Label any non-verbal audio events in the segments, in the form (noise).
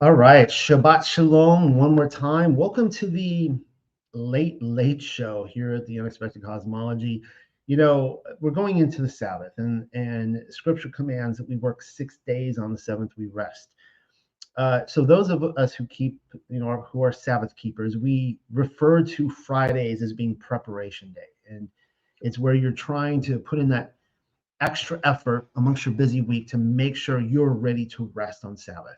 All right, Shabbat Shalom one more time. Welcome to the late, late show here at the Unexpected Cosmology. You know, we're going into the Sabbath, and, and scripture commands that we work six days on the seventh, we rest. Uh, so those of us who keep, you know, who are Sabbath keepers, we refer to Fridays as being preparation day. And it's where you're trying to put in that extra effort amongst your busy week to make sure you're ready to rest on Sabbath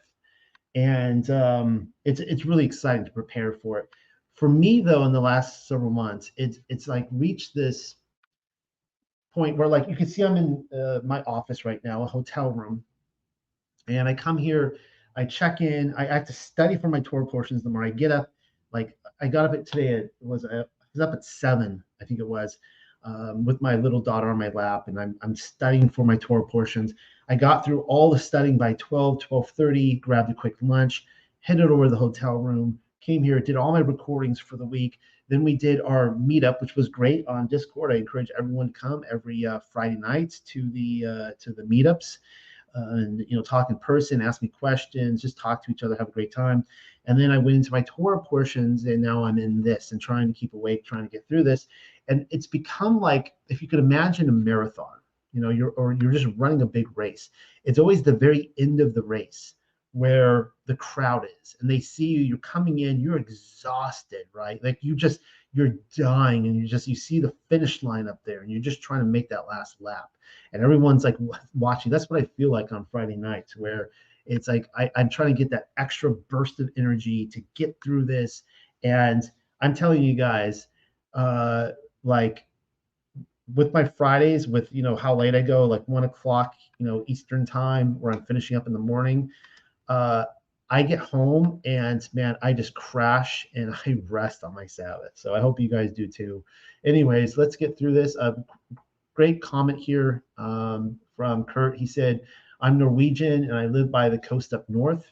and um, it's it's really exciting to prepare for it. For me, though, in the last several months, it's it's like reached this point where, like, you can see, I'm in uh, my office right now, a hotel room, and I come here, I check in, I have to study for my Torah portions. The more I get up, like I got up at today, it was I was up at seven, I think it was, um, with my little daughter on my lap, and I'm I'm studying for my Torah portions. I got through all the studying by 12, 12:30, grabbed a quick lunch, headed over to the hotel room, came here, did all my recordings for the week. Then we did our meetup, which was great on Discord. I encourage everyone to come every uh, Friday night to the uh, to the meetups, uh, and you know talk in person, ask me questions, just talk to each other, have a great time. And then I went into my Torah portions, and now I'm in this and trying to keep awake, trying to get through this. And it's become like if you could imagine a marathon you know you're or you're just running a big race it's always the very end of the race where the crowd is and they see you you're coming in you're exhausted right? Like you just you're dying and you just you see the finish line up there and you're just trying to make that last lap. And everyone's like watching. That's what i feel like on friday nights where it's like I, i'm trying to get that extra burst of energy to get through this. And i'm telling you guys uh like with my Fridays, with you know how late I go, like one o'clock, you know Eastern time, where I'm finishing up in the morning, uh, I get home and man, I just crash and (laughs) I rest on my Sabbath. So I hope you guys do too. Anyways, let's get through this. A great comment here um, from Kurt. He said, "I'm Norwegian and I live by the coast up north.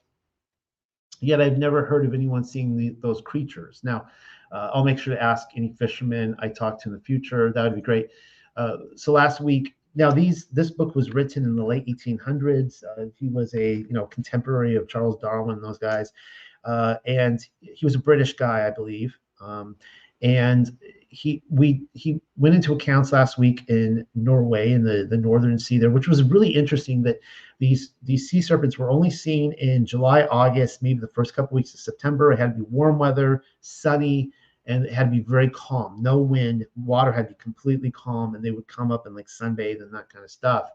Yet I've never heard of anyone seeing the, those creatures." Now uh, I'll make sure to ask any fishermen I talk to in the future. That would be great. Uh, so last week, now these this book was written in the late 1800s. Uh, he was a you know contemporary of Charles Darwin and those guys, uh, and he was a British guy, I believe. Um, and he we he went into accounts last week in Norway in the the northern sea there, which was really interesting that these these sea serpents were only seen in July, August, maybe the first couple weeks of September. It had to be warm weather, sunny, and it had to be very calm, no wind. Water had to be completely calm, and they would come up and like sunbathe and that kind of stuff.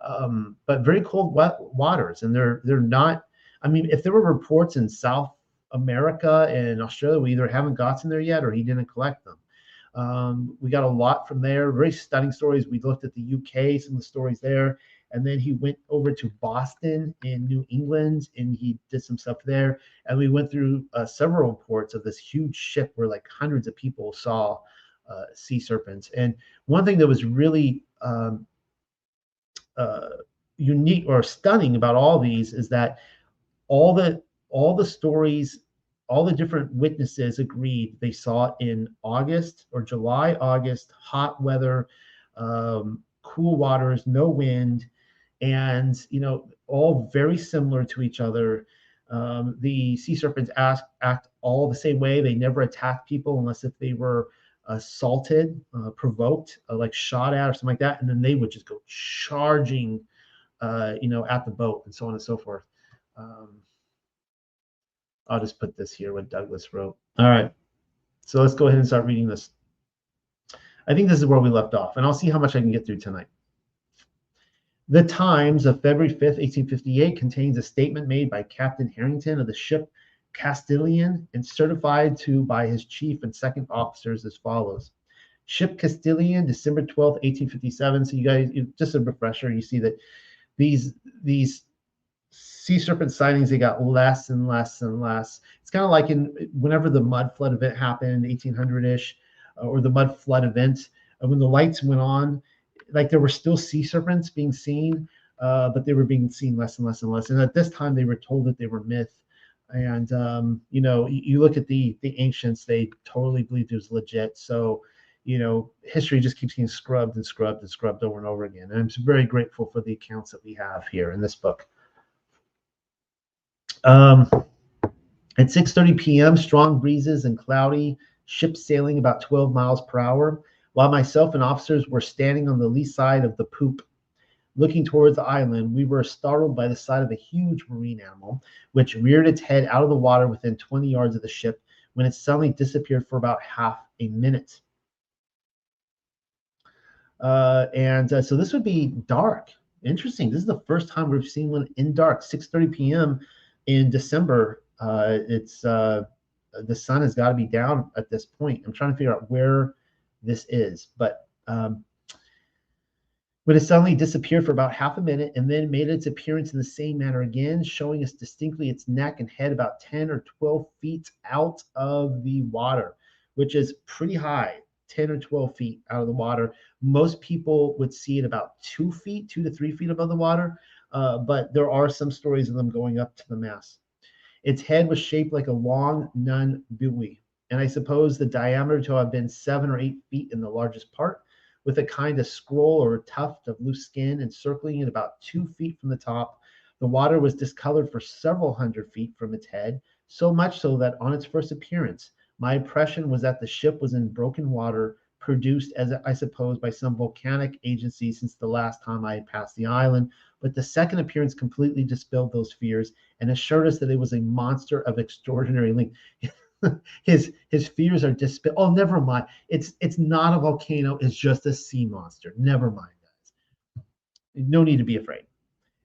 Um, but very cold wet waters, and they're they're not. I mean, if there were reports in South America and Australia, we either haven't gotten there yet or he didn't collect them. Um, we got a lot from there, very stunning stories. We looked at the UK, some of the stories there, and then he went over to Boston in New England and he did some stuff there. And we went through uh, several reports of this huge ship where like hundreds of people saw uh, sea serpents. And one thing that was really um, uh, unique or stunning about all these is that all the all the stories all the different witnesses agreed they saw it in August or July, August, hot weather, um, cool waters, no wind, and you know all very similar to each other. Um, the sea serpents act, act all the same way. They never attack people unless if they were assaulted, uh, provoked, uh, like shot at or something like that, and then they would just go charging, uh, you know, at the boat and so on and so forth. Um, I'll just put this here what Douglas wrote. All right, so let's go ahead and start reading this. I think this is where we left off, and I'll see how much I can get through tonight. The Times of February 5th, 1858 contains a statement made by Captain Harrington of the ship Castilian and certified to by his chief and second officers as follows. Ship Castilian, December 12th, 1857. So you guys, just a refresher, you see that these these sea serpent sightings they got less and less and less. It's kind of like in whenever the mud flood event happened, 1800ish, or the mud flood event, uh, when the lights went on, like there were still sea serpents being seen, uh, but they were being seen less and less and less. And at this time, they were told that they were myth. And um, you know, you, you, look at the the ancients; they totally believed it was legit. So, you know, history just keeps getting scrubbed and scrubbed and scrubbed over and over again. And I'm very grateful for the accounts that we have here in this book. Um, At 6:30 p.m., strong breezes and cloudy, ship sailing about 12 miles per hour, while myself and officers were standing on the lee side of the poop Looking towards the island, we were startled by the sight of a huge marine animal, which reared its head out of the water within 20 yards of the ship when it suddenly disappeared for about half a minute. Uh, and uh, so this would be dark. Interesting. This is the first time we've seen one in dark, 6:30 p.m. in December. Uh, it's uh, the sun has got to be down at this point. I'm trying to figure out where this is, but um, but it suddenly disappeared for about half a minute and then made its appearance in the same manner again, showing us distinctly its neck and head about 10 or 12 feet out of the water, which is pretty high 10 or 12 feet out of the water. Most people would see it about two feet, two to three feet above the water, uh, but there are some stories of them going up to the mast. Its head was shaped like a long nun buoy, and I suppose the diameter to have been seven or eight feet in the largest part with a kind of scroll or tuft of loose skin encircling it about two feet from the top. The water was discolored for several hundred feet from its head, so much so that on its first appearance, my impression was that the ship was in broken water, produced, as I suppose, by some volcanic agency since the last time I had passed the island. But the second appearance completely dispelled those fears and assured us that it was a monster of extraordinary length. (laughs) (laughs) his his fears are dispelled. Oh, never mind. It's it's not a volcano. It's just a sea monster. Never mind, guys. No need to be afraid.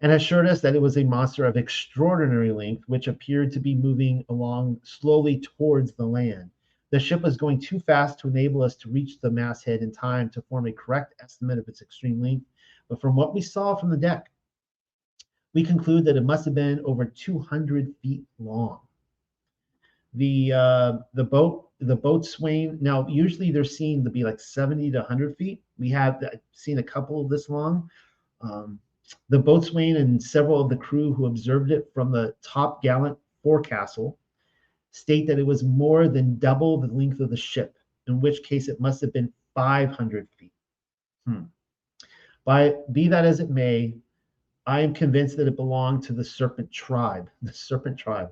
And assured us that it was a monster of extraordinary length, which appeared to be moving along slowly towards the land. The ship was going too fast to enable us to reach the masthead in time to form a correct estimate of its extreme length. But from what we saw from the deck, we conclude that it must have been over 200 feet long the uh, the boat the boatswain now usually they're seen to be like 70 to 100 feet. We have seen a couple of this long. Um, the boatswain and several of the crew who observed it from the top gallant forecastle state that it was more than double the length of the ship in which case it must have been 500 feet. Hmm. by be that as it may i am convinced that it belonged to the serpent tribe (laughs) the serpent tribe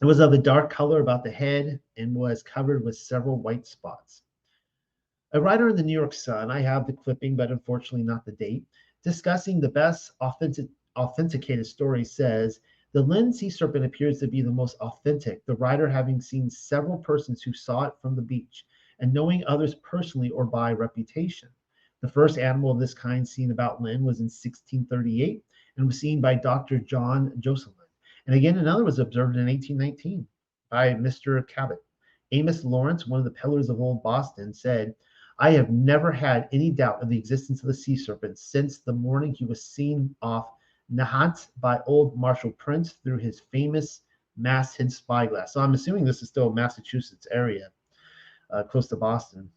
it was of a dark color about the head and was covered with several white spots. A writer in the New York Sun, I have the clipping, but unfortunately not the date, discussing the best authentic, authenticated story says the Lynn sea serpent appears to be the most authentic, the writer having seen several persons who saw it from the beach and knowing others personally or by reputation. The first animal of this kind seen about Lynn was in 1638 and was seen by Dr. John Josselyn. And again, another was observed in 1819 by Mr. Cabot. Amos Lawrence, one of the pillars of old Boston, said, I have never had any doubt of the existence of the sea serpent since the morning he was seen off Nahant by old Marshal Prince through his famous masthead spyglass. So I'm assuming this is still a Massachusetts area, uh, close to Boston.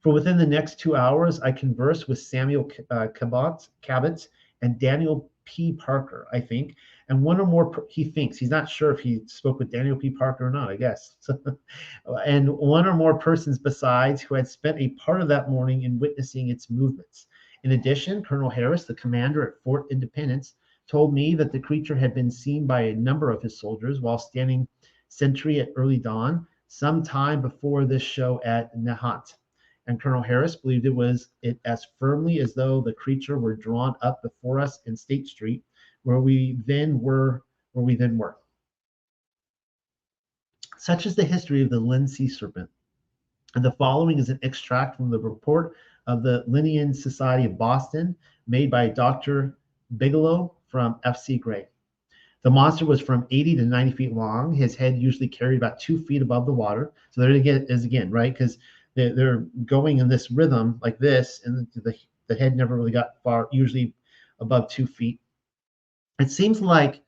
For within the next two hours, I conversed with Samuel uh, Cabot, Cabot and Daniel P. Parker, I think, and one or more he thinks he's not sure if he spoke with Daniel P. Parker or not. I guess, (laughs) and one or more persons besides who had spent a part of that morning in witnessing its movements. In addition, Colonel Harris, the commander at Fort Independence, told me that the creature had been seen by a number of his soldiers while standing sentry at early dawn, some time before this show at Nahant and Colonel Harris believed it was it as firmly as though the creature were drawn up before us in State Street, where we then were, where we then were. Such is the history of the Lynn Sea Serpent. And the following is an extract from the report of the Linnean Society of Boston, made by Dr. Bigelow from F.C. Gray. The monster was from 80 to 90 feet long. His head usually carried about two feet above the water. So there again is again, right? Because they're, they're going in this rhythm like this, and the, the head never really got far, usually above two feet. It seems like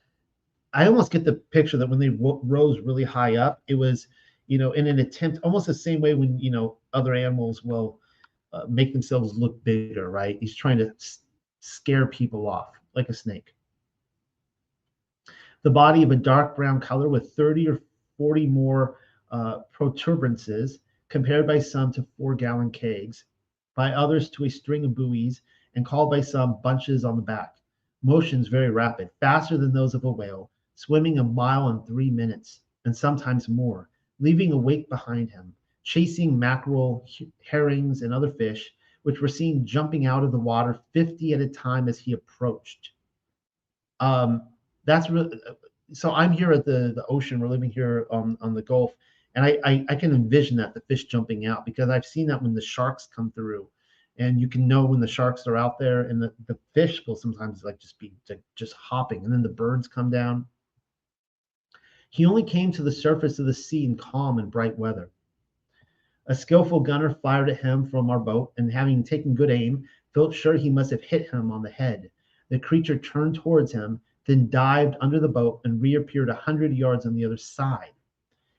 I almost get the picture that when they rose really high up, it was, you know, in an attempt, almost the same way when, you know, other animals will uh, make themselves look bigger, right? He's trying to s- scare people off like a snake. The body of a dark brown color with 30 or 40 more uh, protuberances compared by some to four gallon kegs, by others to a string of buoys, and called by some bunches on the back. Motions very rapid, faster than those of a whale, swimming a mile in three minutes and sometimes more, leaving a wake behind him, chasing mackerel, herrings, and other fish, which were seen jumping out of the water 50 at a time as he approached. Um, that's really so. I'm here at the, the ocean. We're living here on, on the Gulf, and I, I, I can envision that the fish jumping out because I've seen that when the sharks come through and you can know when the sharks are out there and the, the fish will sometimes like just be like just hopping and then the birds come down. He only came to the surface of the sea in calm and bright weather. A skillful gunner fired at him from our boat and having taken good aim felt sure he must have hit him on the head. The creature turned towards him then dived under the boat and reappeared a hundred yards on the other side.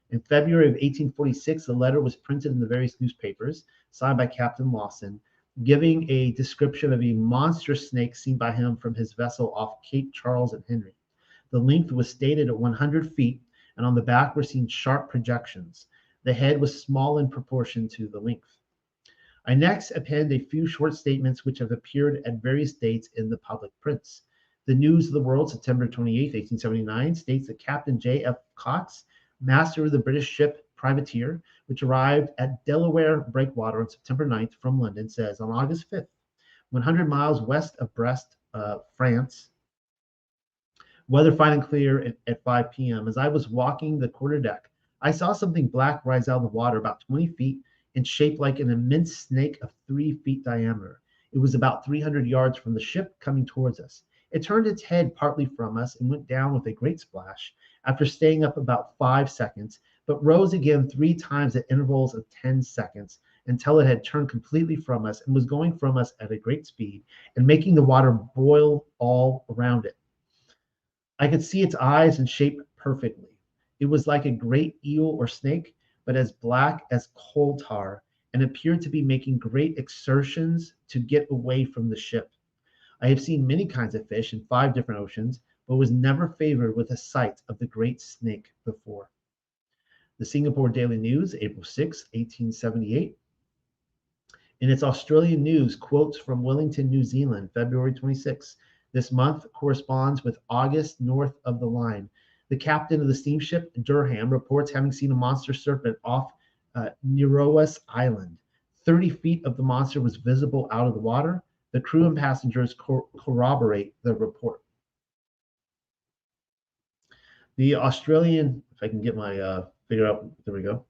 In february of 1846 the letter was printed in the various newspapers signed by captain lawson giving a description of a monster snake seen by him from his vessel off Cape Charles and Henry. The length was stated at 100 feet, and on the back were seen sharp projections. The head was small in proportion to the length. I next append a few short statements which have appeared at various dates in the public prints. The News of the World, September 28, 1879, states that Captain J.F. Cox, master of the British ship privateer, which arrived at Delaware Breakwater on September 9th from London, says on August 5th, 100 miles west of Brest, uh, France, weather fine and clear at, at 5 p.m. As I was walking the quarter deck, I saw something black rise out of the water about 20 feet and shaped like an immense snake of three feet diameter. It was about 300 yards from the ship coming towards us. It turned its head partly from us and went down with a great splash. After staying up about five seconds, but rose again three times at intervals of 10 seconds until it had turned completely from us and was going from us at a great speed and making the water boil all around it. I could see its eyes and shape perfectly. It was like a great eel or snake, but as black as coal tar and appeared to be making great exertions to get away from the ship. I have seen many kinds of fish in five different oceans, but was never favored with a sight of the great snake before. The Singapore Daily News, April 6, 1878. In its Australian news, quotes from Wellington, New Zealand, February 26. This month corresponds with August north of the line. The captain of the steamship Durham reports having seen a monster serpent off uh, Niroas Island. 30 feet of the monster was visible out of the water. The crew and passengers cor- corroborate the report. The Australian, if I can get my uh, figure out. There we go.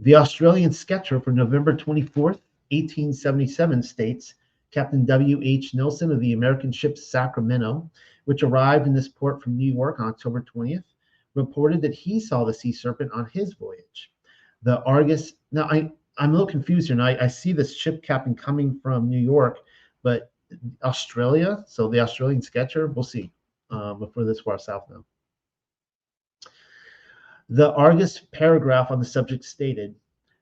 The Australian sketcher for November 24th, 1877 states Captain W.H. Nelson of the American ship Sacramento, which arrived in this port from New York on October 20th, reported that he saw the sea serpent on his voyage. The Argus, now I, I'm a little confused here. Now I, I see this ship captain coming from New York, but Australia, so the Australian sketcher, we'll see um, before this far south now. The Argus paragraph on the subject stated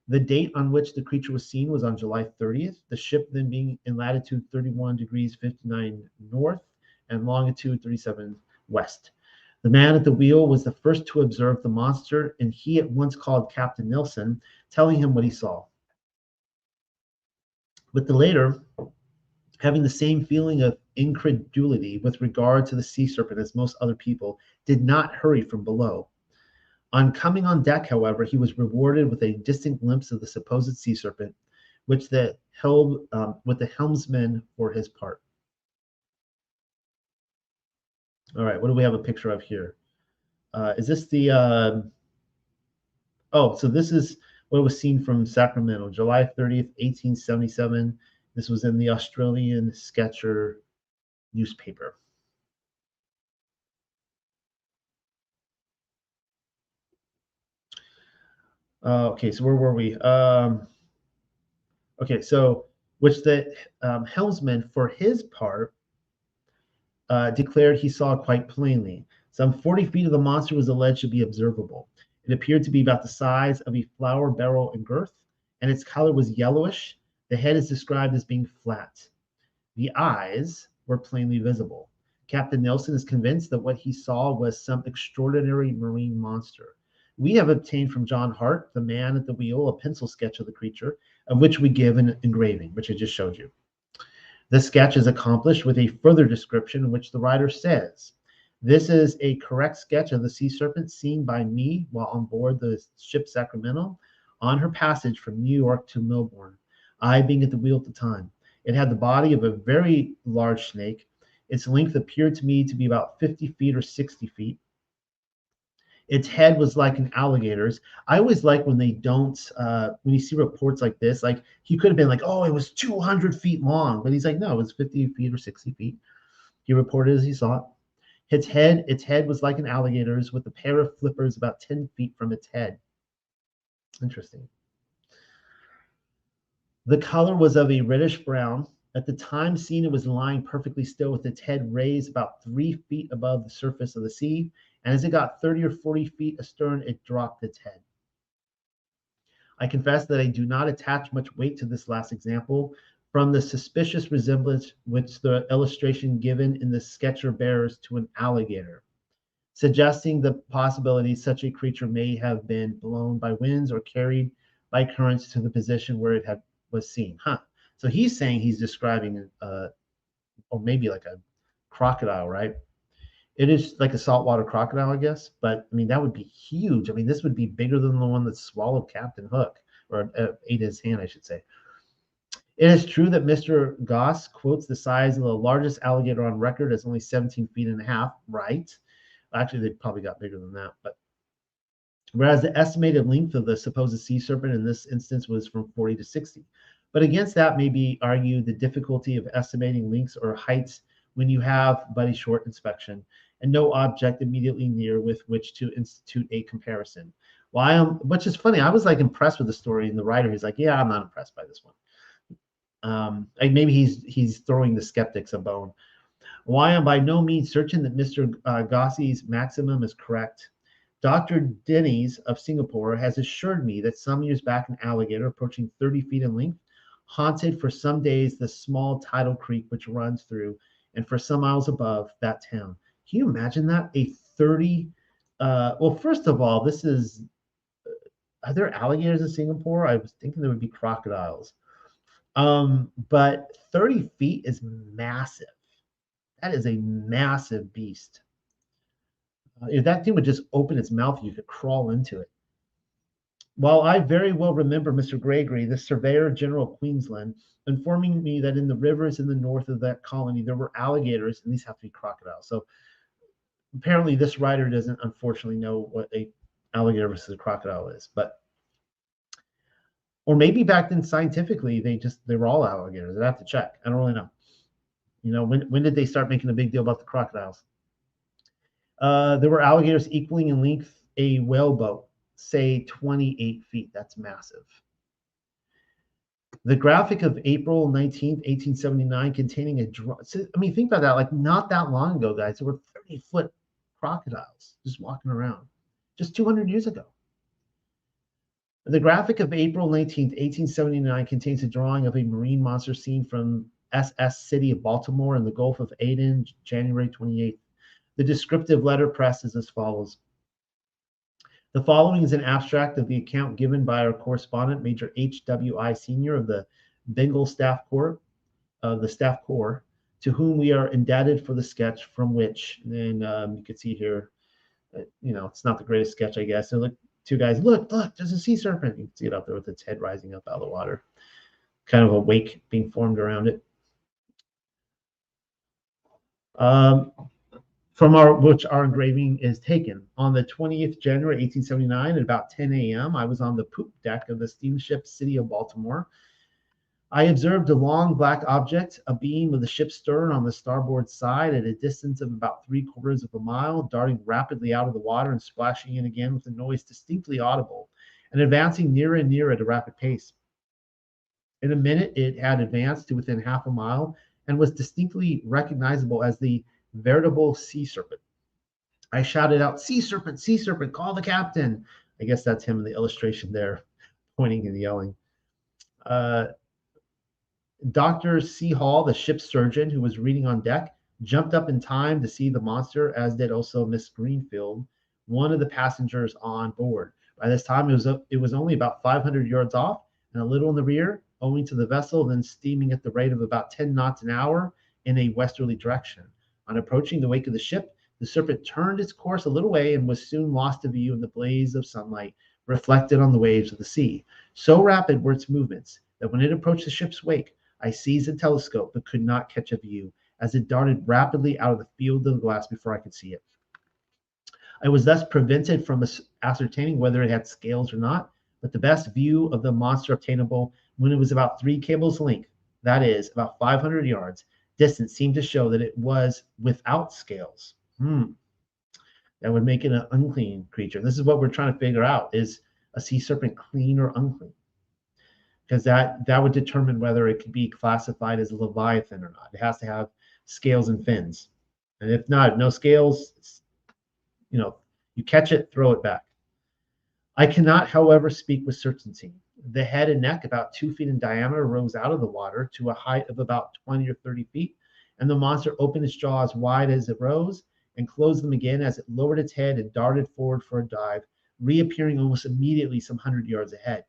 the date on which the creature was seen was on July 30th, the ship then being in latitude 31 degrees 59 north and longitude 37 west. The man at the wheel was the first to observe the monster, and he at once called Captain Nelson, telling him what he saw. But the later, having the same feeling of incredulity with regard to the sea serpent as most other people, did not hurry from below. On coming on deck, however, he was rewarded with a distant glimpse of the supposed sea serpent, which the held um, with the helmsman for his part. All right, what do we have a picture of here? Uh, is this the? Uh, oh, so this is what was seen from Sacramento, July 30th, 1877. This was in the Australian Sketcher newspaper. Uh, okay, so where were we? Um, okay, so which the um, helmsman, for his part, uh, declared he saw quite plainly. Some 40 feet of the monster was alleged to be observable. It appeared to be about the size of a flour barrel in girth, and its color was yellowish. The head is described as being flat. The eyes were plainly visible. Captain Nelson is convinced that what he saw was some extraordinary marine monster. We have obtained from John Hart, the man at the wheel, a pencil sketch of the creature, of which we give an engraving, which I just showed you. The sketch is accomplished with a further description in which the writer says, This is a correct sketch of the sea serpent seen by me while on board the ship Sacramento on her passage from New York to Melbourne, I being at the wheel at the time. It had the body of a very large snake. Its length appeared to me to be about 50 feet or 60 feet. Its head was like an alligator's. I always like when they don't, uh, when you see reports like this, like he could have been like, oh, it was 200 feet long, but he's like, no, it was 50 feet or 60 feet. He reported as he saw it. Its head, its head was like an alligator's with a pair of flippers about 10 feet from its head. Interesting. The color was of a reddish brown. At the time seen, it was lying perfectly still with its head raised about three feet above the surface of the sea and as it got 30 or 40 feet astern, it dropped its head. I confess that I do not attach much weight to this last example from the suspicious resemblance which the illustration given in the sketcher bears to an alligator, suggesting the possibility such a creature may have been blown by winds or carried by currents to the position where it had was seen. Huh. So he's saying he's describing, uh, or maybe like a crocodile, right? It is like a saltwater crocodile, I guess. But I mean, that would be huge. I mean, this would be bigger than the one that swallowed Captain Hook or uh, ate his hand, I should say. It is true that Mr. Gosse quotes the size of the largest alligator on record as only 17 feet and a half, right? Actually, they probably got bigger than that, but whereas the estimated length of the supposed sea serpent in this instance was from 40 to 60. But against that may be argued the difficulty of estimating lengths or heights when you have but a short inspection and no object immediately near with which to institute a comparison. Am, which is funny. I was like impressed with the story, and the writer he's like, yeah, I'm not impressed by this one. Um, like maybe he's he's throwing the skeptics a bone. Why I'm by no means certain that Mr. Uh, maximum is correct. Dr. Dennys of Singapore has assured me that some years back an alligator approaching 30 feet in length haunted for some days the small tidal creek which runs through and for some miles above that town. Can you imagine that? A 30, uh, well, first of all, this is, uh, are there alligators in Singapore? I was thinking there would be crocodiles. Um, but 30 feet is massive. That is a massive beast. Uh, if that thing would just open its mouth, you could crawl into it. While I very well remember Mr. Gregory, the Surveyor General of Queensland, informing me that in the rivers in the north of that colony there were alligators, and these have to be crocodiles. So apparently, this writer doesn't unfortunately know what a alligator versus a crocodile is, but or maybe back then scientifically they just they were all alligators. I have to check. I don't really know. You know, when when did they start making a big deal about the crocodiles? Uh, there were alligators equaling in length a whaleboat say 28 feet. That's massive. The graphic of April 19th, 1879, containing a. So, I mean, think about that. Like, not that long ago, guys, there were 30 foot crocodiles just walking around, just 200 years ago. The graphic of April 19, 1879, contains a drawing of a marine monster seen from SS City of Baltimore in the Gulf of Aden, January 28th. The descriptive letter press is as follows the following is an abstract of the account given by our correspondent, Major H.W.I. Senior of the Bengal Staff Corps, of the Staff Corps, to whom we are indebted for the sketch from which, and um, you can see here, uh, you know, it's not the greatest sketch, I guess. So look, two guys, look, look, there's a sea serpent. You can see it up there with its head rising up out of the water. Kind of a wake being formed around it. Um, from our which our engraving is taken. On the 20th January 1879 at about 10 a.m., I was on the poop deck of the steamship City of Baltimore. I observed a long black object, a beam of the ship's stern on the starboard side at a distance of about three quarters of a mile, darting rapidly out of the water and splashing in again with a noise distinctly audible and advancing nearer and nearer at a rapid pace. In a minute, it had advanced to within half a mile and was distinctly recognizable as the veritable sea serpent. I shouted out, Sea serpent, sea serpent, call the captain. I guess that's him in the illustration there, (laughs) pointing and yelling. Uh, Dr. C. Hall, the ship's surgeon who was reading on deck, jumped up in time to see the monster, as did also Miss Greenfield, one of the passengers on board. By this time, it was, it was only about 500 yards off and a little in the rear, owing to the vessel then steaming at the rate of about 10 knots an hour in a westerly direction. On approaching the wake of the ship, the The serpent turned its course a little way and was soon lost to view in the blaze of sunlight reflected on the waves of the sea. So rapid were its movements that when it approached the ship's wake, I seized the telescope but could not catch a view, as it darted rapidly out of the field of glass before I could see it. I was thus prevented from ascertaining whether it had scales or not, but the best view of the monster obtainable when it was about three cables length, that is, about 500 yards distance, seemed to show that it was without scales. Hmm. That would make it an unclean creature. This is what we're trying to figure out: is a sea serpent clean or unclean? Because that that would determine whether it could be classified as a leviathan or not. It has to have scales and fins, and if not, no scales, you know, you catch it, throw it back. I cannot, however, speak with certainty. The head and neck, about two feet in diameter, rose out of the water to a height of about 20 or 30 feet, and the monster opened its jaws wide as it rose and closed them again as it lowered its head and darted forward for a dive, reappearing almost immediately some hundred yards ahead.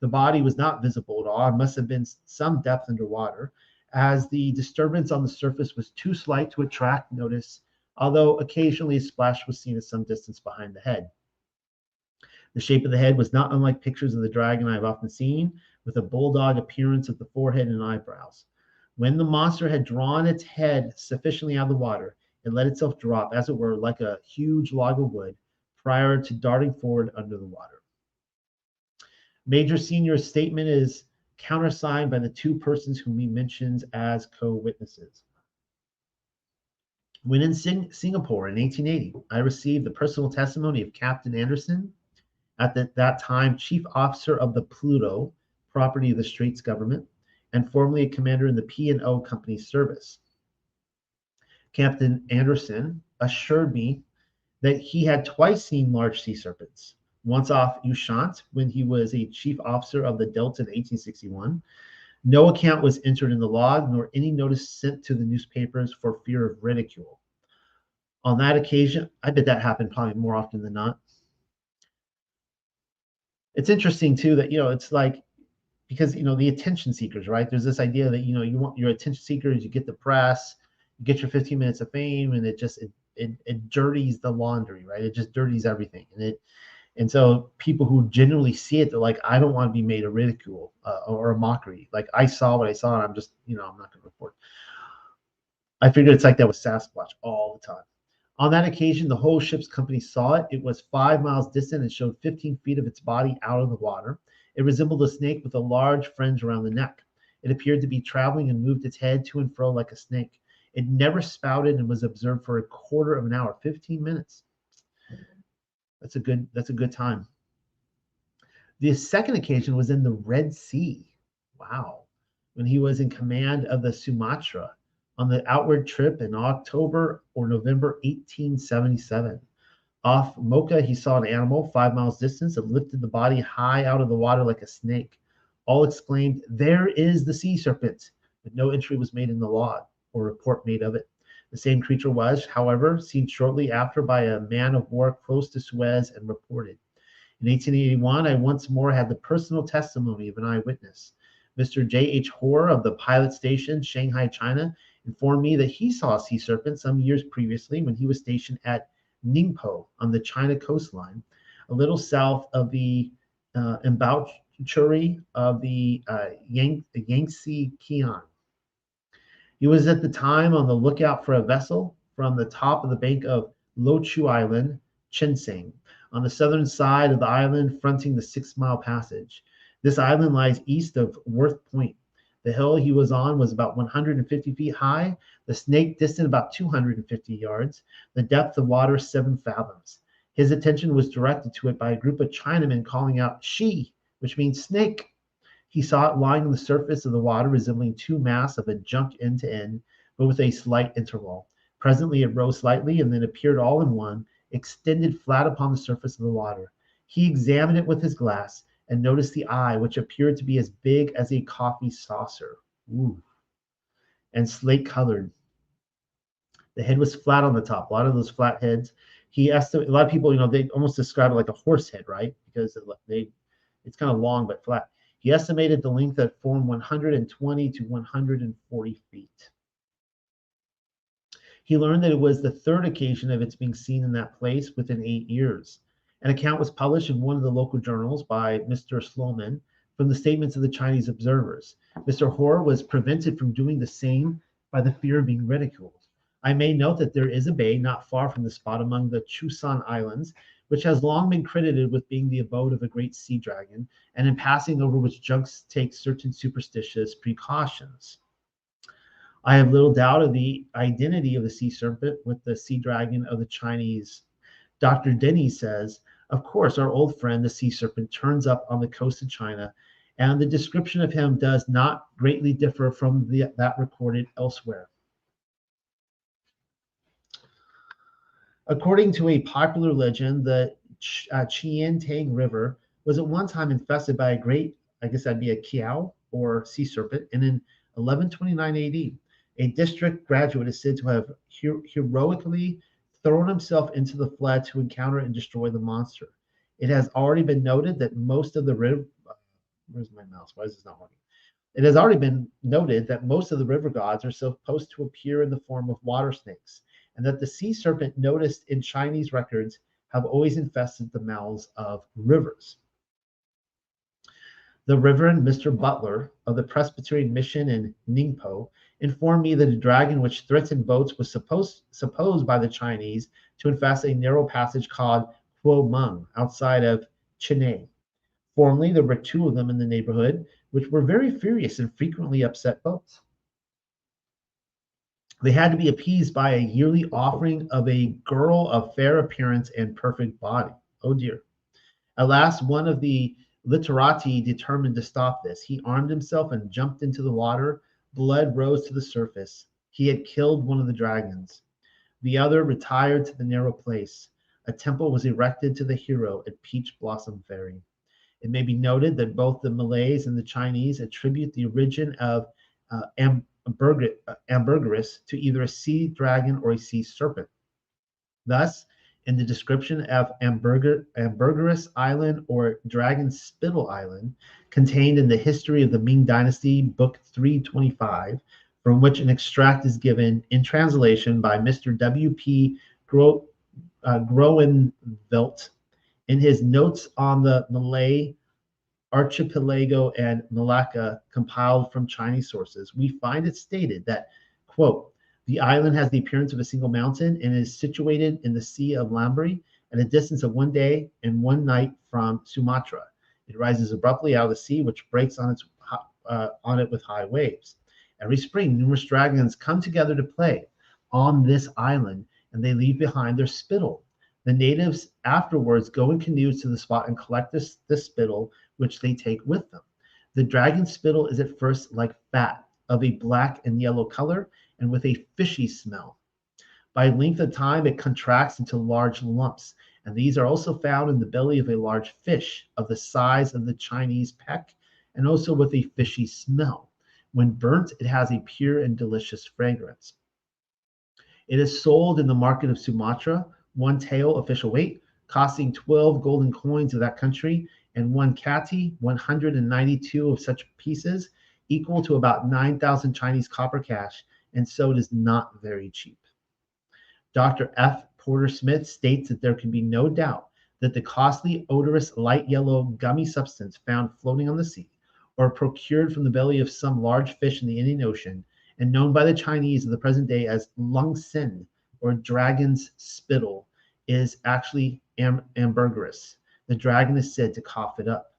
The body was not visible at all and must have been some depth underwater, as the disturbance on the surface was too slight to attract notice, although occasionally a splash was seen at some distance behind the head. The shape of the head was not unlike pictures of the dragon I have often seen, with a bulldog appearance of the forehead and eyebrows. When the monster had drawn its head sufficiently out of the water, it let itself drop, as it were, like a huge log of wood, prior to darting forward under the water. Major Senior's statement is countersigned by the two persons whom he mentions as co witnesses. When in Sing- Singapore in 1880, I received the personal testimony of Captain Anderson, at the, that time chief officer of the Pluto, property of the Straits government, and formerly a commander in the P&O Company's service. Captain Anderson assured me that he had twice seen large sea serpents, once off Ushant when he was a chief officer of the Delta in 1861. No account was entered in the log, nor any notice sent to the newspapers for fear of ridicule. On that occasion, I bet that happened probably more often than not. It's interesting too that you know it's like because you know the attention seekers, right? There's this idea that you know you want your attention seekers, you get the press, you get your 15 minutes of fame, and it just it, it it dirties the laundry, right? It just dirties everything, and it and so people who genuinely see it, they're like, I don't want to be made a ridicule uh, or a mockery. Like I saw what I saw, and I'm just you know I'm not going to report. I figured it's like that with Sasquatch all the time. On that occasion, the whole ship's company saw it. It was five miles distant and showed 15 feet of its body out of the water. It resembled a snake with a large fringe around the neck. It appeared to be traveling and moved its head to and fro like a snake. It never spouted and was observed for a quarter of an hour, 15 minutes. That's a good that's a good time. The second occasion was in the Red Sea. Wow. When he was in command of the Sumatra on the outward trip in October or November 1877. Off Mocha, he saw an animal five miles distance and lifted the body high out of the water like a snake. All exclaimed, There is the sea serpent! But no entry was made in the log or report made of it. The same creature was, however, seen shortly after by a man of war close to Suez and reported. In 1881, I once more had the personal testimony of an eyewitness. Mr. J. H. Hoare of the pilot station, Shanghai, China, informed me that he saw a sea serpent some years previously when he was stationed at Ningpo on the China coastline, a little south of the uh, embouchure of the uh, Yang, Yangtze Kiang. He was at the time on the lookout for a vessel from the top of the bank of Lo Lochu Island, Chinseng, on the southern side of the island fronting the Six Mile Passage. This island lies east of Worth Point, the hill he was on was about 150 feet high, the snake distant about 250 yards, the depth of water seven fathoms. His attention was directed to it by a group of Chinamen calling out, She, which means snake. He saw it lying on the surface of the water, resembling two masts of a junk end to end, but with a slight interval. Presently it rose slightly and then appeared all in one, extended flat upon the surface of the water. He examined it with his glass and noticed the eye, which appeared to be as big as a coffee saucer. Ooh. And slate colored. The head was flat on the top. A lot of those flat heads. He estimated a lot of people, you know, they almost describe it like a horse head, right? Because they, it's kind of long but flat. He estimated the length at form 120 to 140 feet. He learned that it was the third occasion of its being seen in that place within eight years. An account was published in one of the local journals by Mr. Sloman from the statements of the Chinese observers. Mr. Hoare was prevented from doing the same by the fear of being ridiculed. I may note that there is a bay not far from the spot among the Chusan Islands, which has long been credited with being the abode of a great sea dragon, and in passing over which junks take certain superstitious precautions. I have little doubt of the identity of the sea serpent with the sea dragon of the Chinese. Dr. Denny says, of course, our old friend, the sea serpent, turns up on the coast of China, and the description of him does not greatly differ from the, that recorded elsewhere. According to a popular legend, the Ch- uh, Tang River was at one time infested by a great, I guess that'd be a kiao or sea serpent, and in 1129 AD, a district graduate is said to have her- heroically thrown himself into the flood to encounter and destroy the monster. It has already been noted that most of the river, where's my mouse? Why is this not working? It has already been noted that most of the river gods are supposed to appear in the form of water snakes, and that the sea serpent noticed in Chinese records have always infested the mouths of rivers. The Reverend Mr. Butler of the Presbyterian Mission in Ningpo informed me that a dragon which threatened boats was supposed, supposed by the Chinese to infest a narrow passage called Kuo Meng outside of Chinhai. Formerly, there were two of them in the neighborhood, which were very furious and frequently upset boats. They had to be appeased by a yearly offering of a girl of fair appearance and perfect body. Oh dear. At last, one of the literati determined to stop this. He armed himself and jumped into the water Blood rose to the surface. He had killed one of the dragons. The other retired to the narrow place. A temple was erected to the hero at Peach Blossom Ferry. It may be noted that both the Malays and the Chinese attribute the origin of uh, ambergris to either a sea dragon or a sea serpent. Thus, in the description of Amberger, Ambergris Island or Dragon Spittle Island, contained in the History of the Ming Dynasty, Book 325, from which an extract is given in translation by Mr. W.P. Gro, uh, Groeneveldt in his Notes on the Malay Archipelago and Malacca, compiled from Chinese sources. We find it stated that, quote, the island has the appearance of a single mountain and is situated in the Sea of Lambri at a distance of one day and one night from Sumatra. It rises abruptly out of the sea, which breaks on its uh, on it with high waves. Every spring, numerous dragons come together to play on this island, and they leave behind their spittle. The natives afterwards go in canoes to the spot and collect this, this spittle, which they take with them. The dragon spittle is at first like fat, of a black and yellow color, and with a fishy smell. By length of time, it contracts into large lumps, and these are also found in the belly of a large fish of the size of the Chinese peck and also with a fishy smell. When burnt, it has a pure and delicious fragrance. It is sold in the market of Sumatra, one tael official weight, costing 12 golden coins of that country, and one kati, 192 of such pieces, equal to about 9,000 Chinese copper cash, and so it is not very cheap. Dr. F. Porter Smith states that there can be no doubt that the costly, odorous, light yellow, gummy substance found floating on the sea, or procured from the belly of some large fish in the Indian Ocean, and known by the Chinese of the present day as lung sin, or dragon's spittle, is actually am- ambergris. The dragon is said to cough it up.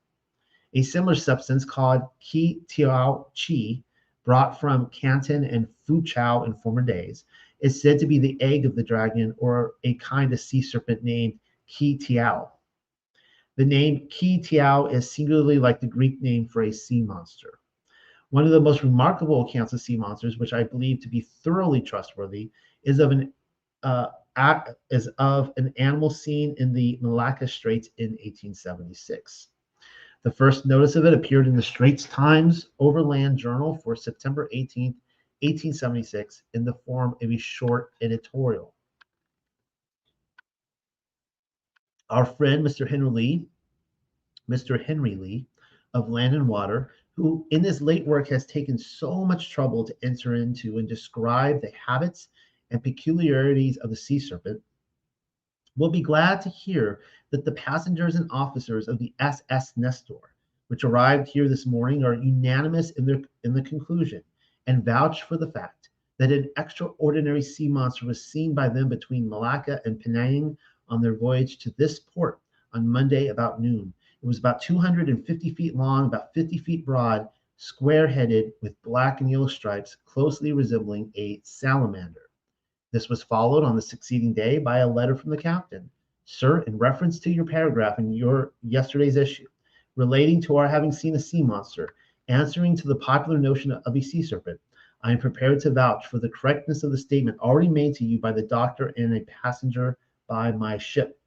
A similar substance called Qi Tiao Qi brought from Canton and Foochow in former days, is said to be the egg of the dragon or a kind of sea serpent named Ki Tiao. The name Ki Tiao is singularly like the Greek name for a sea monster. One of the most remarkable accounts of sea monsters, which I believe to be thoroughly trustworthy, is of an uh, is of an animal seen in the Malacca Straits in 1876. The first notice of it appeared in the Straits Times Overland Journal for September 18, 1876, in the form of a short editorial. Our friend, Mr. Henry Lee, Mr. Henry Lee of Land and Water, who in his late work has taken so much trouble to enter into and describe the habits and peculiarities of the sea serpent, will be glad to hear that the passengers and officers of the SS Nestor, which arrived here this morning, are unanimous in, their, in the conclusion and vouch for the fact that an extraordinary sea monster was seen by them between Malacca and Penang on their voyage to this port on Monday about noon. It was about 250 feet long, about 50 feet broad, square headed, with black and yellow stripes, closely resembling a salamander. This was followed on the succeeding day by a letter from the captain. Sir, in reference to your paragraph in your yesterday's issue, relating to our having seen a sea monster, answering to the popular notion of a sea serpent, I am prepared to vouch for the correctness of the statement already made to you by the doctor and a passenger by my ship.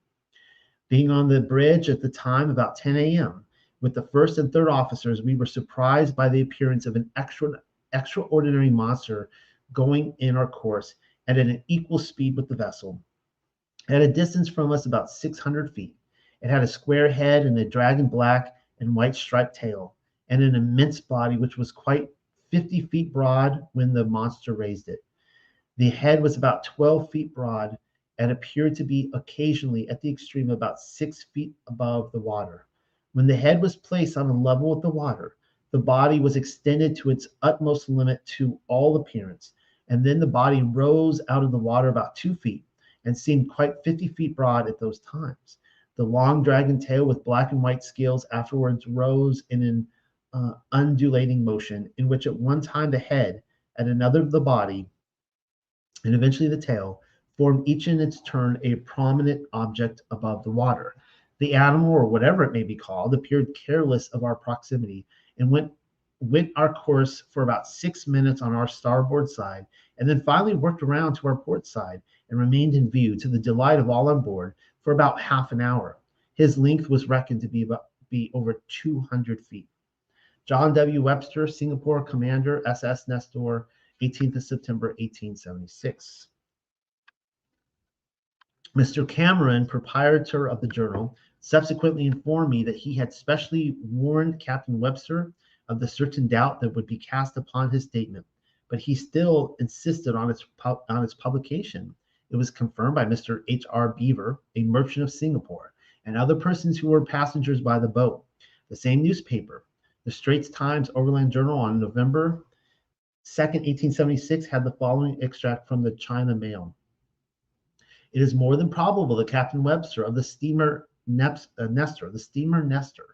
Being on the bridge at the time about 10 a.m., with the first and third officers, we were surprised by the appearance of an extra, extraordinary monster going in our course at an equal speed with the vessel. At a distance from us about 600 feet, it had a square head and a dragon black and white striped tail, and an immense body which was quite 50 feet broad when the monster raised it. The head was about 12 feet broad and appeared to be occasionally at the extreme about six feet above the water. When the head was placed on a level with the water, the body was extended to its utmost limit to all appearance, and then the body rose out of the water about two feet and seemed quite 50 feet broad at those times. The long dragon tail with black and white scales afterwards rose in an uh, undulating motion, in which at one time the head, at another the body, and eventually the tail, formed each in its turn a prominent object above the water. The animal, or whatever it may be called, appeared careless of our proximity and went went our course for about six minutes on our starboard side, and then finally worked around to our port side and remained in view to the delight of all on board for about half an hour. His length was reckoned to be about be over 200 feet. John W. Webster, Singapore Commander, SS Nestor, 18th of September, 1876. Mr. Cameron, proprietor of the journal, subsequently informed me that he had specially warned Captain Webster of the certain doubt that would be cast upon his statement, but he still insisted on its on its publication. It was confirmed by Mr. H. R. Beaver, a merchant of Singapore, and other persons who were passengers by the boat. The same newspaper, the Straits Times Overland Journal, on November 2nd, 1876, had the following extract from the China Mail. It is more than probable that Captain Webster of the steamer uh, Nestor, the steamer Nestor,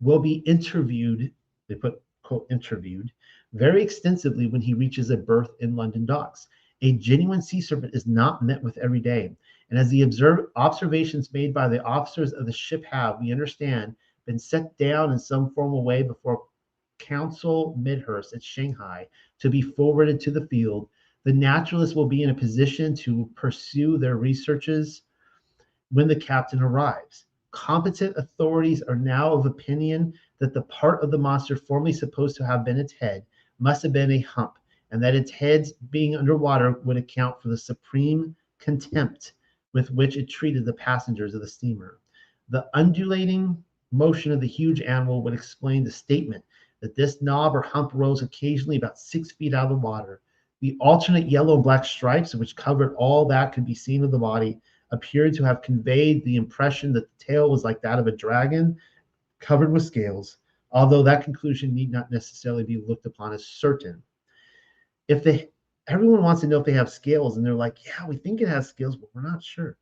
will be interviewed they put quote interviewed very extensively when he reaches a berth in London docks. A genuine sea serpent is not met with every day. And as the observe, observations made by the officers of the ship have, we understand, been set down in some formal way before Council Medhurst at Shanghai to be forwarded to the field, the naturalists will be in a position to pursue their researches when the captain arrives. Competent authorities are now of opinion that the part of the monster formerly supposed to have been its head must have been a hump, and that its head's being underwater would account for the supreme contempt with which it treated the passengers of the steamer. The undulating motion of the huge animal would explain the statement that this knob or hump rose occasionally about six feet out of the water. The alternate yellow and black stripes, which covered all that could be seen of the body, appeared to have conveyed the impression that the tail was like that of a dragon covered with scales, although that conclusion need not necessarily be looked upon as certain. If they everyone wants to know if they have scales, and they're like, yeah, we think it has scales, but we're not sure.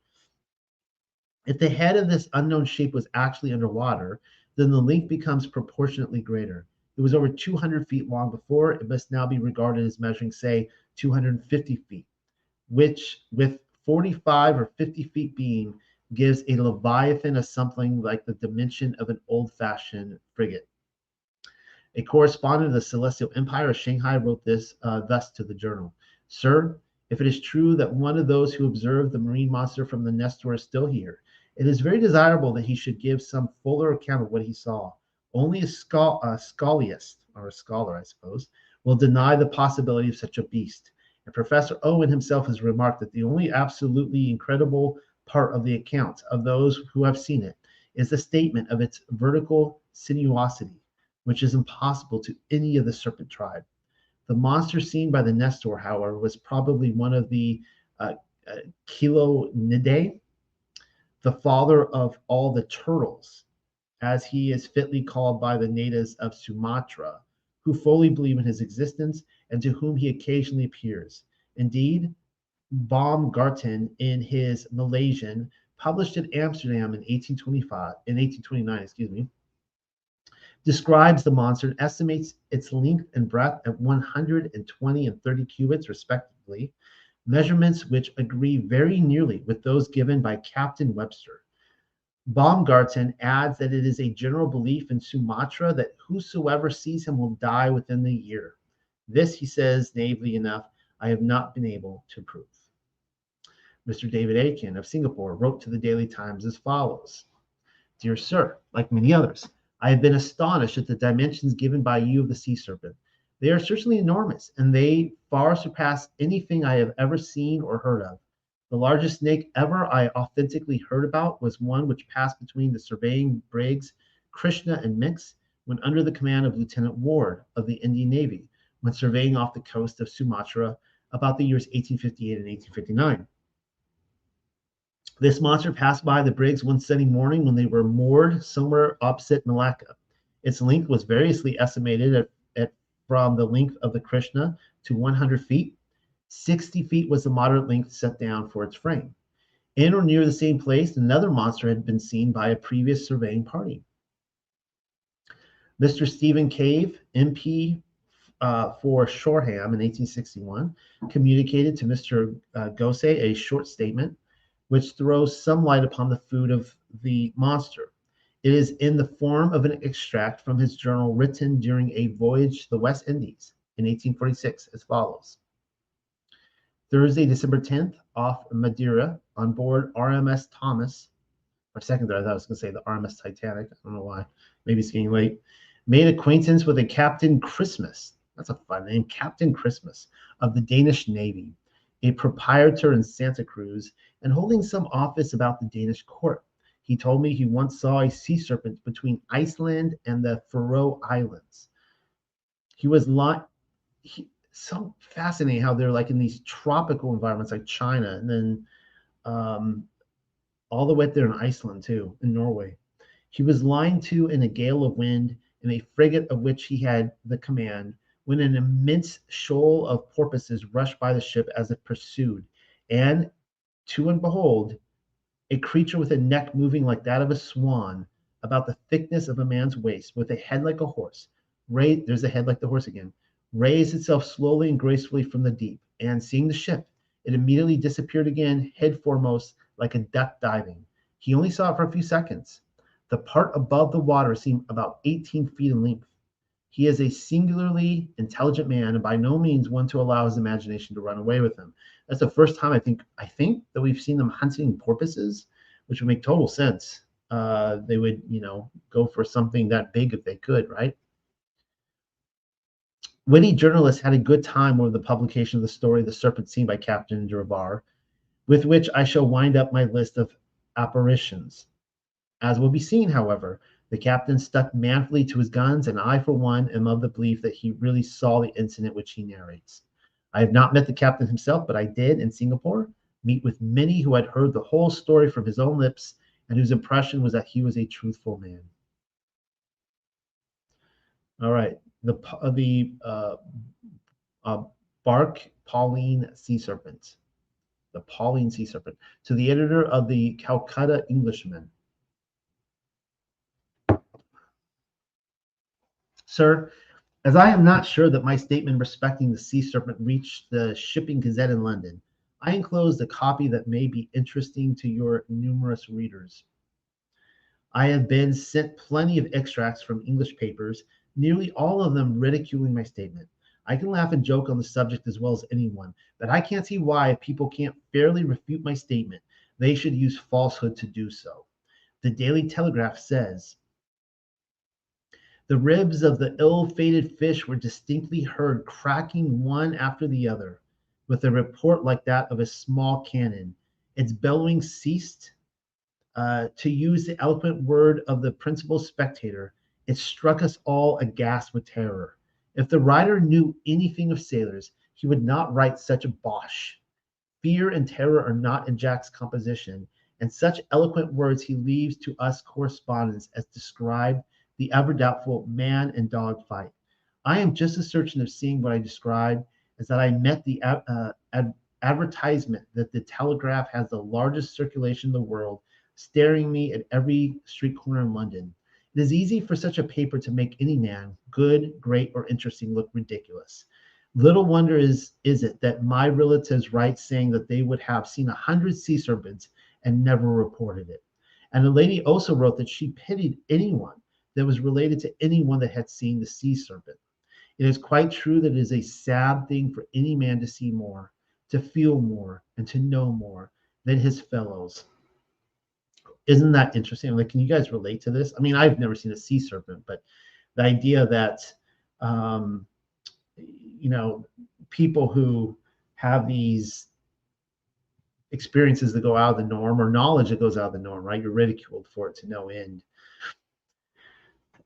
If the head of this unknown shape was actually underwater, then the length becomes proportionately greater. It was over 200 feet long before. It must now be regarded as measuring, say, 250 feet, which, with 45 or 50 feet being, gives a leviathan of something like the dimension of an old-fashioned frigate. A correspondent of the Celestial Empire of Shanghai wrote this uh, thus to the journal Sir, if it is true that one of those who observed the marine monster from the Nestor is still here, it is very desirable that he should give some fuller account of what he saw. Only a, schol- a scholiast, or a scholar, I suppose, will deny the possibility of such a beast. And Professor Owen himself has remarked that the only absolutely incredible part of the account of those who have seen it is the statement of its vertical sinuosity, which is impossible to any of the serpent tribe. The monster seen by the Nestor, however, was probably one of the uh, uh, the father of all the turtles, as he is fitly called by the natives of Sumatra, who fully believe in his existence and to whom he occasionally appears. Indeed, Baumgarten, in his Malaysian, published in Amsterdam in 1825, in 1829, excuse me, describes the monster and estimates its length and breadth at 120 and 30 cubits, respectively, measurements which agree very nearly with those given by Captain Webster. Baumgarten adds that it is a general belief in Sumatra that whosoever sees him will die within the year. This, he says naively enough, I have not been able to prove. Mr. David Aiken of Singapore wrote to the Daily Times as follows Dear Sir, like many others, I have been astonished at the dimensions given by you of the sea serpent. They are certainly enormous, and they far surpass anything I have ever seen or heard of. The largest snake ever I authentically heard about was one which passed between the surveying brigs Krishna and Mix when under the command of Lieutenant Ward of the Indian Navy when surveying off the coast of Sumatra about the years 1858 and 1859. This monster passed by the brigs one sunny morning when they were moored somewhere opposite Malacca. Its length was variously estimated at, at from the length of the Krishna to 100 feet. 60 feet was the moderate length set down for its frame. In or near the same place, another monster had been seen by a previous surveying party. Mr. Stephen Cave, MP uh, for Shoreham in 1861, communicated to Mr. Uh, a short statement which throws some light upon the food of the monster. It is in the form of an extract from his journal written during a voyage to the West Indies in 1846 as follows. Thursday, December 10th, off Madeira on board RMS Thomas, or second, I thought I was going to say the RMS Titanic. I don't know why. Maybe it's getting late. Made acquaintance with a Captain Christmas. That's a fun name, Captain Christmas of the Danish Navy, a proprietor in Santa Cruz and holding some office about the Danish court. He told me he once saw a sea serpent between Iceland and the Faroe Islands. He was like, so fascinating how they're like in these tropical environments like China and then um, all the way there in Iceland too, in Norway. He was lying to in a gale of wind in a frigate of which he had the command when an immense shoal of porpoises rushed by the ship as it pursued, and to and behold, a creature with a neck moving like that of a swan, about the thickness of a man's waist, with a head like a horse. Ray, there's a head like the horse again. Raised itself slowly and gracefully from the deep, and seeing the ship, it immediately disappeared again, head foremost, like a duck diving. He only saw it for a few seconds. The part above the water seemed about 18 feet in length. He is a singularly intelligent man, and by no means one to allow his imagination to run away with him. That's the first time I think I think that we've seen them hunting porpoises, which would make total sense. Uh, they would, you know, go for something that big if they could, right? Witty journalists had a good time over the publication of the story "The Serpent Seen by Captain Drevar," with which I shall wind up my list of apparitions. As will be seen, however, the captain stuck manfully to his guns, and I, for one, am of the belief that he really saw the incident which he narrates. I have not met the captain himself, but I did in Singapore meet with many who had heard the whole story from his own lips and whose impression was that he was a truthful man. All right, the uh, the uh, uh, bark Pauline sea serpent, the Pauline sea serpent, to the editor of the Calcutta Englishman. Sir, as I am not sure that my statement respecting the sea serpent reached the Shipping Gazette in London, I enclosed a copy that may be interesting to your numerous readers. I have been sent plenty of extracts from English papers, nearly all of them ridiculing my statement. I can laugh and joke on the subject as well as anyone, but I can't see why people can't fairly refute my statement, they should use falsehood to do so. The Daily Telegraph says the ribs of the ill fated fish were distinctly heard cracking one after the other, with a report like that of a small cannon. Its bellowing ceased. Uh, to use the eloquent word of the principal spectator, it struck us all aghast with terror. If the writer knew anything of sailors, he would not write such a bosh. Fear and terror are not in Jack's composition, and such eloquent words he leaves to us correspondents as describe the ever doubtful man and dog fight. I am just as certain of seeing what I describe as that I met the uh, ad- advertisement that the Telegraph has the largest circulation in the world, staring me at every street corner in London. It is easy for such a paper to make any man, good, great, or interesting, look ridiculous. Little wonder is is it that my relatives write saying that they would have seen a hundred sea serpents and never reported it. And the lady also wrote that she pitied anyone that was related to anyone that had seen the sea serpent. It is quite true that it is a sad thing for any man to see more, to feel more, and to know more than his fellows. Isn't that interesting? Like, can you guys relate to this? I mean, I've never seen a sea serpent, but the idea that, um, you know, people who have these experiences that go out of the norm or knowledge that goes out of the norm, right? You're ridiculed for it to no end.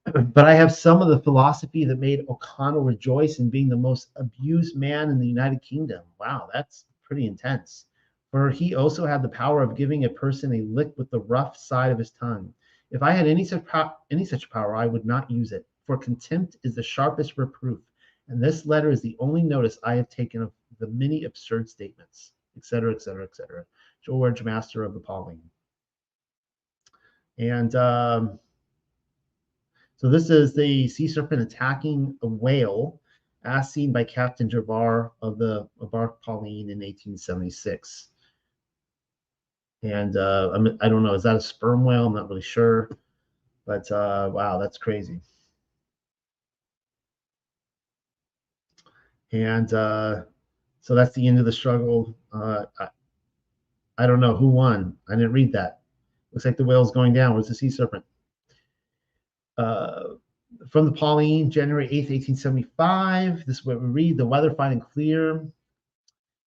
But I have some of the philosophy that made O'Connell rejoice in being the most abused man in the United Kingdom. Wow, that's pretty intense. For he also had the power of giving a person a lick with the rough side of his tongue. If I had any such, any such power, I would not use it, for contempt is the sharpest reproof, and this letter is the only notice I have taken of the many absurd statements etc., etc., etc. George, master of the Pauline. And um, so this is the sea serpent attacking a whale, as seen by Captain Gervais of the Bark Pauline in 1876. And uh, I'm, I don't know, is that a sperm whale? I'm not really sure. But uh, wow, that's crazy. And uh, so that's the end of the struggle. Uh, I, I, don't know who won. I didn't read that. Looks like the whale's going down. Where's the sea serpent? Uh, from the Pauline, January 8th, 1875. This is what we read. The weather fine and clear.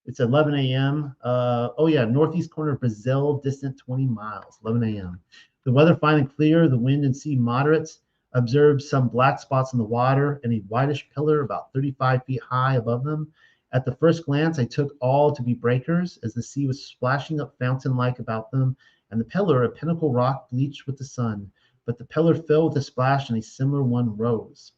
It's 11 a.m. Uh, oh, yeah, northeast corner of Brazil, distant 20 miles, 11 a.m. The weather fine and clear. The wind and sea moderates. Observed some black spots in the water and a whitish pillar about 35 feet high above them. At the first glance, I took all to be breakers, as the sea was splashing up fountain like about them, and the pillar, a pinnacle rock bleached with the sun. But the pillar fell with a splash, and a similar one rose.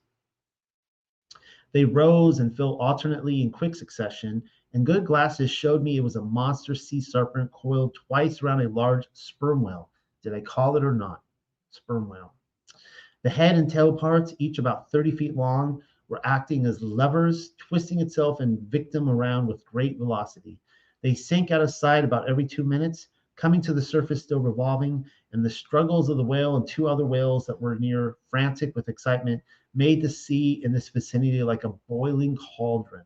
They rose and fell alternately in quick succession, and good glasses showed me it was a monster sea serpent coiled twice around a large sperm whale. Did I call it or not? Sperm whale. The head and tail parts, each about 30 feet long, were acting as levers, twisting itself and victim around with great velocity. They sank out of sight about every two minutes, coming to the surface still revolving, and the struggles of the whale and two other whales that were near, frantic with excitement, made the sea in this vicinity like a boiling cauldron.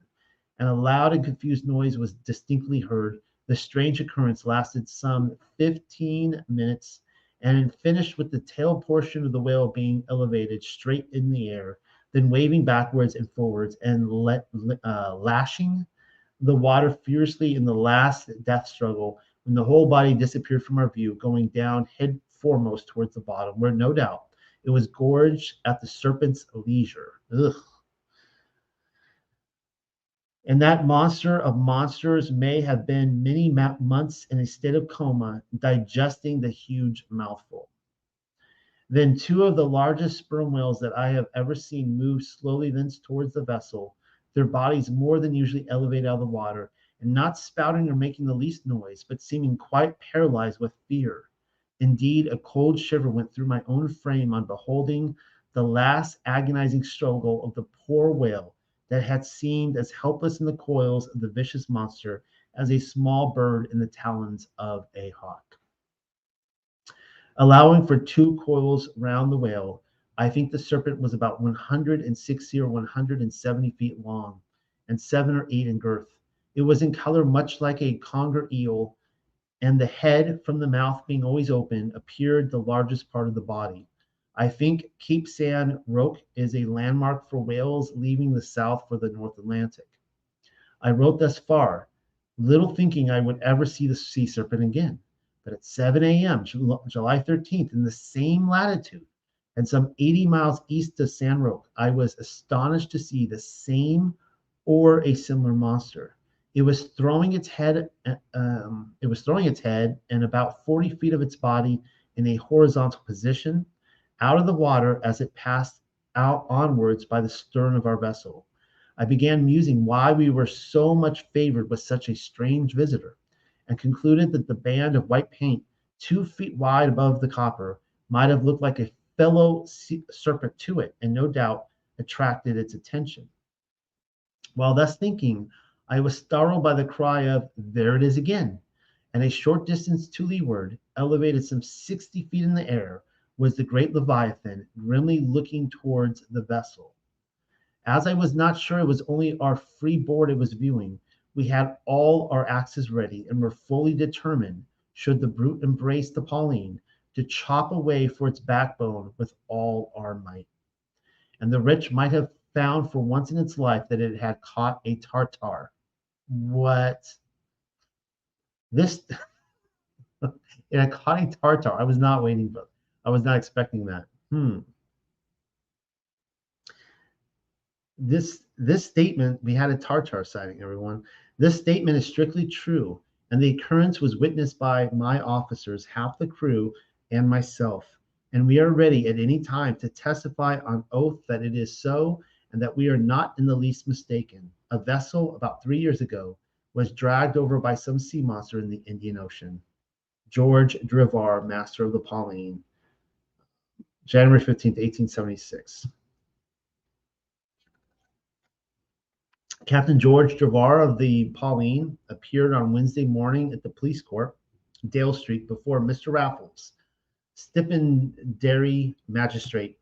And a loud and confused noise was distinctly heard. The strange occurrence lasted some 15 minutes and finished with the tail portion of the whale being elevated straight in the air then waving backwards and forwards and let, uh, lashing the water fiercely in the last death struggle when the whole body disappeared from our view, going down head foremost towards the bottom, where no doubt it was gorged at the serpent's leisure. Ugh. And that monster of monsters may have been many months in a state of coma, digesting the huge mouthful. Then two of the largest sperm whales that I have ever seen moved slowly thence towards the vessel, their bodies more than usually elevated out of the water, and not spouting or making the least noise, but seeming quite paralyzed with fear. Indeed, a cold shiver went through my own frame on beholding the last agonizing struggle of the poor whale that had seemed as helpless in the coils of the vicious monster as a small bird in the talons of a hawk allowing for two coils round the whale. I think the serpent was about 160 or 170 feet long and seven or eight in girth. It was in color much like a conger eel, and the head, from the mouth being always open, appeared the largest part of the body. I think Cape San Roque is a landmark for whales leaving the south for the North Atlantic. I wrote thus far, little thinking I would ever see the sea serpent again. But at 7 a.m., July 13th, in the same latitude, and some 80 miles east of San Roque, I was astonished to see the same or a similar monster. It was throwing its head. Um, it was throwing its head and about 40 feet of its body in a horizontal position, out of the water as it passed out onwards by the stern of our vessel. I began musing why we were so much favored with such a strange visitor, and concluded that the band of white paint, two feet wide above the copper, might have looked like a fellow serpent to it, and no doubt attracted its attention. While thus thinking, I was startled by the cry of, There it is again! And a short distance to leeward, elevated some 60 feet in the air, was the great Leviathan, grimly looking towards the vessel. As I was not sure it was only our free board it was viewing, we had all our axes ready and were fully determined, should the brute embrace the Pauline, to chop away for its backbone with all our might. And the wretch might have found for once in its life that it had caught a tartar what this (laughs) in a Connie Tartar. I was not waiting for. I was not expecting that. Hmm. This this statement we had a Tartar sighting. Everyone, this statement is strictly true, and the occurrence was witnessed by my officers, half the crew, and myself. And we are ready at any time to testify on oath that it is so, and that we are not in the least mistaken a vessel about three years ago was dragged over by some sea monster in the Indian Ocean. George Drevar, master of the Pauline, January 15th, 1876. Captain George Drevar of the Pauline appeared on Wednesday morning at the police court, Dale Street, before Mr. Raffles, Stipendiary magistrate,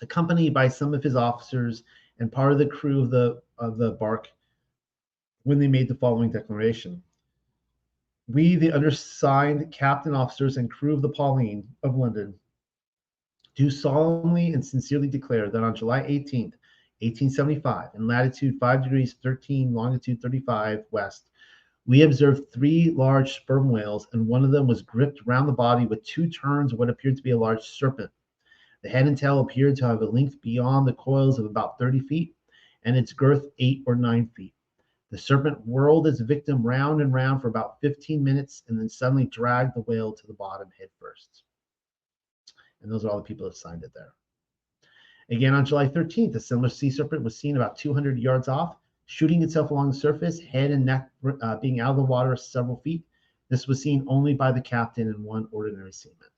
accompanied by some of his officers and part of the crew of the of the bark when they made the following declaration. We, the undersigned captain, officers, and crew of the Pauline of London, do solemnly and sincerely declare that on July 18th, 1875, in latitude 5 degrees 13, longitude 35 west, we observed three large sperm whales, and one of them was gripped round the body with two turns of what appeared to be a large serpent. The head and tail appeared to have a length beyond the coils of about 30 feet, and its girth eight or nine feet. The serpent whirled its victim round and round for about 15 minutes and then suddenly dragged the whale to the bottom head first. And those are all the people that signed it there. Again, on July 13th, a similar sea serpent was seen about 200 yards off, shooting itself along the surface, head and neck uh, being out of the water several feet. This was seen only by the captain and one ordinary seaman.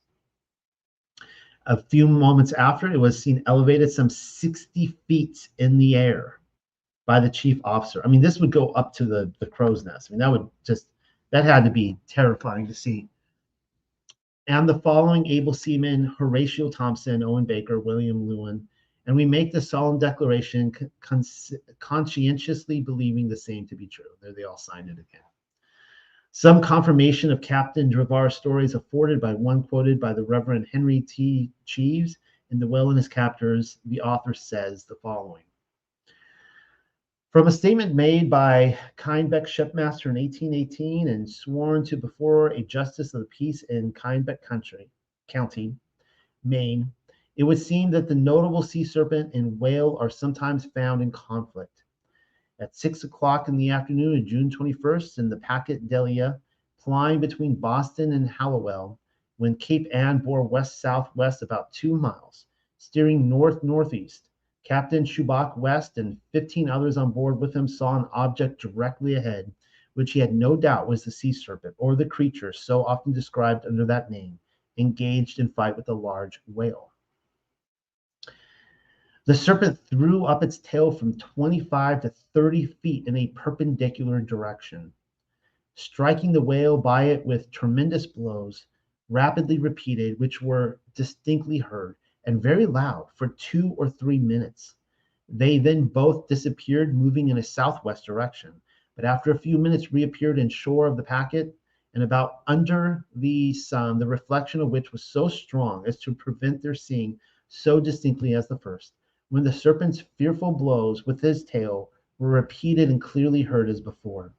A few moments after, it was seen elevated some 60 feet in the air by the chief officer. I mean, this would go up to the, the crow's nest. I mean, that would just, that had to be terrifying to see. And the following able seamen Horatio Thompson, Owen Baker, William Lewin, and we make the solemn declaration con- conscientiously believing the same to be true. There they all signed it again. Some confirmation of Captain Drevar's stories afforded by one quoted by the Reverend Henry T. Cheever in The Whale and His Captors, the author says the following. From a statement made by Kennebec shipmaster in 1818 and sworn to before a justice of the peace in Kennebec country, County, Maine, it would seem that the notable sea serpent and whale are sometimes found in conflict at six o'clock in the afternoon of June 21st in the packet Delia, flying between Boston and Hallowell, when Cape Ann bore west southwest about two miles, steering north northeast. Captain Shubael West and 15 others on board with him saw an object directly ahead, which he had no doubt was the sea serpent or the creature so often described under that name, engaged in fight with a large whale. The serpent threw up its tail from 25 to 30 feet in a perpendicular direction, striking the whale by it with tremendous blows, rapidly repeated, which were distinctly heard and very loud for two or three minutes. They then both disappeared, moving in a southwest direction, but after a few minutes reappeared in shore of the packet and about under the sun, the reflection of which was so strong as to prevent their seeing so distinctly as the first when the serpent's fearful blows with his tail were repeated and clearly heard as before.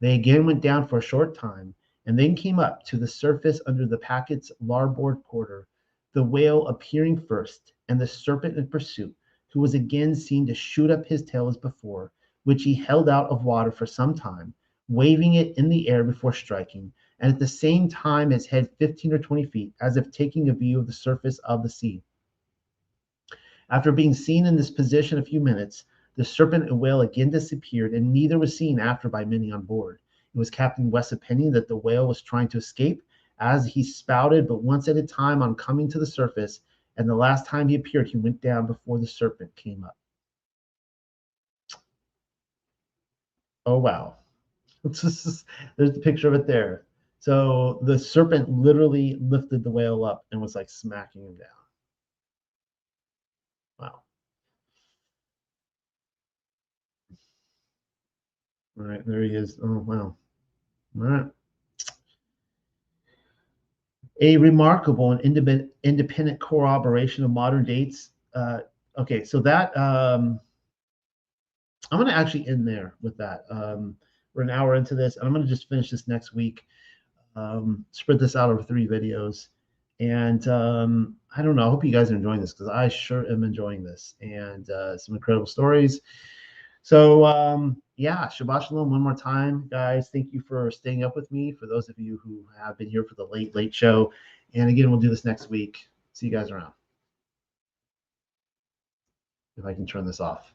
They again went down for a short time, and then came up to the surface under the packet's larboard quarter, the whale appearing first, and the serpent in pursuit, who was again seen to shoot up his tail as before, which he held out of water for some time, waving it in the air before striking, and at the same time his head 15 or 20 feet, as if taking a view of the surface of the sea. After being seen in this position a few minutes, the serpent and whale again disappeared, and neither was seen after by many on board. It was Captain West's opinion that the whale was trying to escape as he spouted, but once at a time on coming to the surface, and the last time he appeared, he went down before the serpent came up. Oh, wow. (laughs) There's the picture of it there. So the serpent literally lifted the whale up and was like smacking him down. Wow. All right, there he is. Oh, wow. All right. A remarkable and independent, independent corroboration of modern dates. Uh, okay, so that um, I'm going to actually end there with that. Um, we're an hour into this, and I'm going to just finish this next week. Um, spread this out over three videos, and um, I don't know. I hope you guys are enjoying this because I sure am enjoying this, and uh, some incredible stories. So um, yeah, Shabbat Shalom one more time, guys. Thank you for staying up with me. For those of you who have been here for the late late show, and again, we'll do this next week. See you guys around. If I can turn this off.